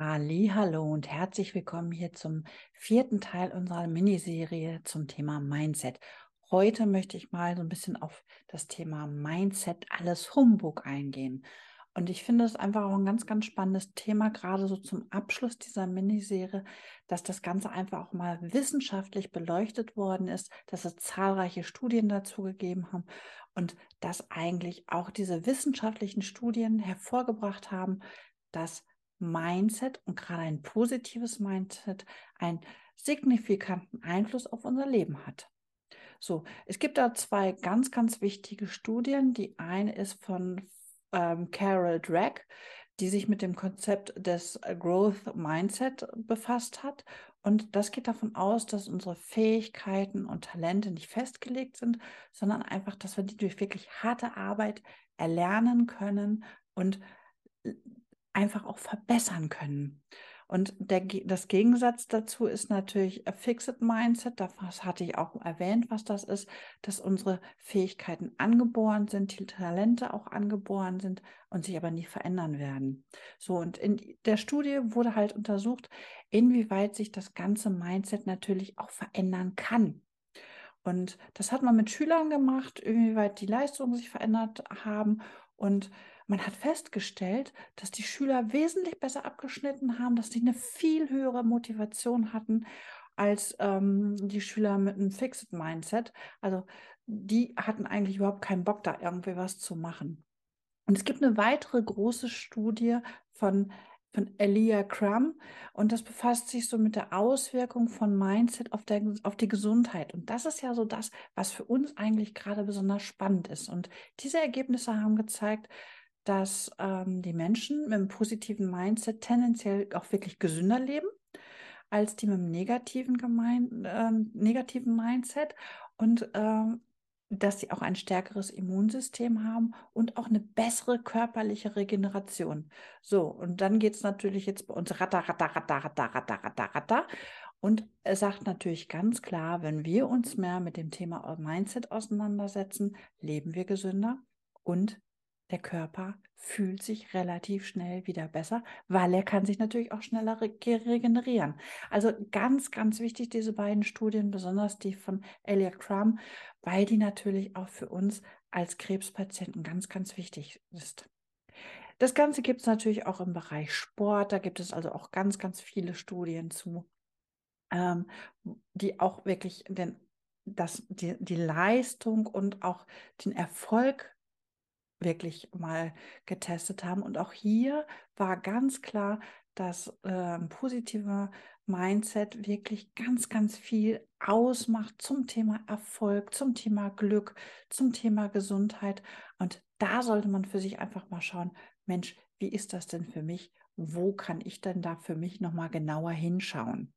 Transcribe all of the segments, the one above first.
Hallo und herzlich willkommen hier zum vierten Teil unserer Miniserie zum Thema Mindset. Heute möchte ich mal so ein bisschen auf das Thema Mindset, alles Humbug eingehen. Und ich finde es einfach auch ein ganz, ganz spannendes Thema, gerade so zum Abschluss dieser Miniserie, dass das Ganze einfach auch mal wissenschaftlich beleuchtet worden ist, dass es zahlreiche Studien dazu gegeben haben und dass eigentlich auch diese wissenschaftlichen Studien hervorgebracht haben, dass Mindset und gerade ein positives Mindset einen signifikanten Einfluss auf unser Leben hat. So, es gibt da zwei ganz, ganz wichtige Studien. Die eine ist von ähm, Carol Drake, die sich mit dem Konzept des Growth Mindset befasst hat. Und das geht davon aus, dass unsere Fähigkeiten und Talente nicht festgelegt sind, sondern einfach, dass wir die durch wirklich harte Arbeit erlernen können und einfach auch verbessern können. Und der, das Gegensatz dazu ist natürlich Fixed Mindset. Das hatte ich auch erwähnt, was das ist, dass unsere Fähigkeiten angeboren sind, die Talente auch angeboren sind und sich aber nie verändern werden. So, und in der Studie wurde halt untersucht, inwieweit sich das ganze Mindset natürlich auch verändern kann. Und das hat man mit Schülern gemacht, inwieweit die Leistungen sich verändert haben. Und man hat festgestellt, dass die Schüler wesentlich besser abgeschnitten haben, dass sie eine viel höhere Motivation hatten als ähm, die Schüler mit einem Fixed Mindset. Also die hatten eigentlich überhaupt keinen Bock, da irgendwie was zu machen. Und es gibt eine weitere große Studie von von Elia Crum und das befasst sich so mit der Auswirkung von Mindset auf, der, auf die Gesundheit. Und das ist ja so das, was für uns eigentlich gerade besonders spannend ist. Und diese Ergebnisse haben gezeigt, dass ähm, die Menschen mit einem positiven Mindset tendenziell auch wirklich gesünder leben als die mit einem negativen, gemein, äh, negativen Mindset und ähm, dass sie auch ein stärkeres Immunsystem haben und auch eine bessere körperliche Regeneration. So, und dann geht es natürlich jetzt bei uns ratter, ratter, ratter, ratter, ratter, ratter, ratter. Und er sagt natürlich ganz klar, wenn wir uns mehr mit dem Thema Mindset auseinandersetzen, leben wir gesünder und der Körper fühlt sich relativ schnell wieder besser, weil er kann sich natürlich auch schneller regenerieren. Also ganz, ganz wichtig, diese beiden Studien, besonders die von Elia Crum, weil die natürlich auch für uns als Krebspatienten ganz, ganz wichtig ist. Das Ganze gibt es natürlich auch im Bereich Sport. Da gibt es also auch ganz, ganz viele Studien zu, ähm, die auch wirklich den, das, die, die Leistung und auch den Erfolg wirklich mal getestet haben. Und auch hier war ganz klar, dass äh, positive Mindset wirklich ganz, ganz viel ausmacht zum Thema Erfolg, zum Thema Glück, zum Thema Gesundheit. Und da sollte man für sich einfach mal schauen, Mensch, wie ist das denn für mich? Wo kann ich denn da für mich nochmal genauer hinschauen?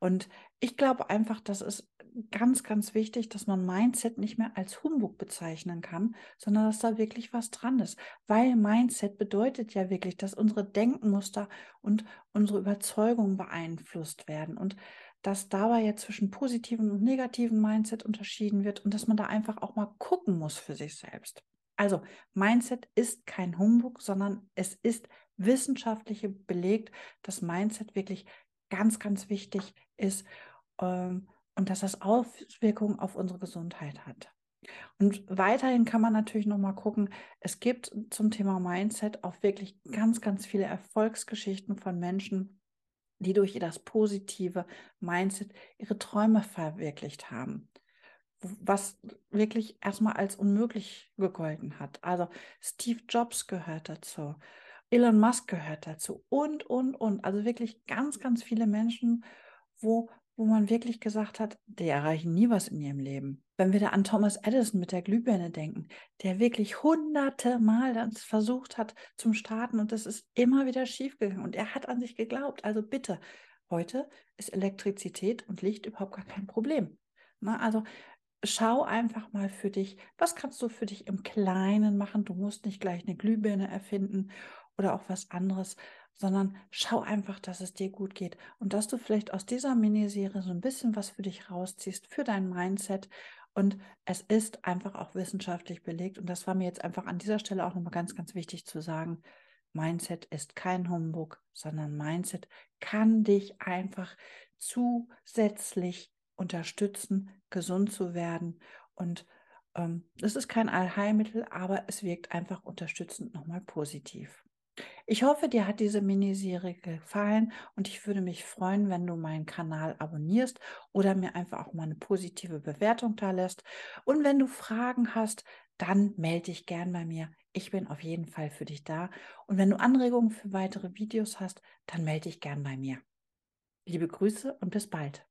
Und ich glaube einfach, das ist ganz, ganz wichtig, dass man Mindset nicht mehr als Humbug bezeichnen kann, sondern dass da wirklich was dran ist. Weil Mindset bedeutet ja wirklich, dass unsere Denkmuster und unsere Überzeugungen beeinflusst werden und dass dabei ja zwischen positiven und negativen Mindset unterschieden wird und dass man da einfach auch mal gucken muss für sich selbst. Also Mindset ist kein Humbug, sondern es ist wissenschaftlich belegt, dass Mindset wirklich ganz, ganz wichtig ist ähm, und dass das Auswirkungen auf unsere Gesundheit hat. Und weiterhin kann man natürlich noch mal gucken, es gibt zum Thema Mindset auch wirklich ganz, ganz viele Erfolgsgeschichten von Menschen, die durch das positive Mindset ihre Träume verwirklicht haben. Was wirklich erstmal als unmöglich gegolten hat. Also Steve Jobs gehört dazu. Elon Musk gehört dazu und, und, und. Also wirklich ganz, ganz viele Menschen, wo, wo man wirklich gesagt hat, die erreichen nie was in ihrem Leben. Wenn wir da an Thomas Edison mit der Glühbirne denken, der wirklich hunderte Mal das versucht hat zum Starten und das ist immer wieder schiefgegangen und er hat an sich geglaubt. Also bitte, heute ist Elektrizität und Licht überhaupt gar kein Problem. Na, also schau einfach mal für dich, was kannst du für dich im Kleinen machen. Du musst nicht gleich eine Glühbirne erfinden oder auch was anderes, sondern schau einfach, dass es dir gut geht und dass du vielleicht aus dieser Miniserie so ein bisschen was für dich rausziehst, für dein Mindset. Und es ist einfach auch wissenschaftlich belegt. Und das war mir jetzt einfach an dieser Stelle auch nochmal ganz, ganz wichtig zu sagen. Mindset ist kein Humbug, sondern Mindset kann dich einfach zusätzlich unterstützen, gesund zu werden. Und ähm, es ist kein Allheilmittel, aber es wirkt einfach unterstützend nochmal positiv. Ich hoffe, dir hat diese Miniserie gefallen und ich würde mich freuen, wenn du meinen Kanal abonnierst oder mir einfach auch mal eine positive Bewertung da lässt. Und wenn du Fragen hast, dann melde dich gern bei mir. Ich bin auf jeden Fall für dich da. Und wenn du Anregungen für weitere Videos hast, dann melde dich gern bei mir. Liebe Grüße und bis bald.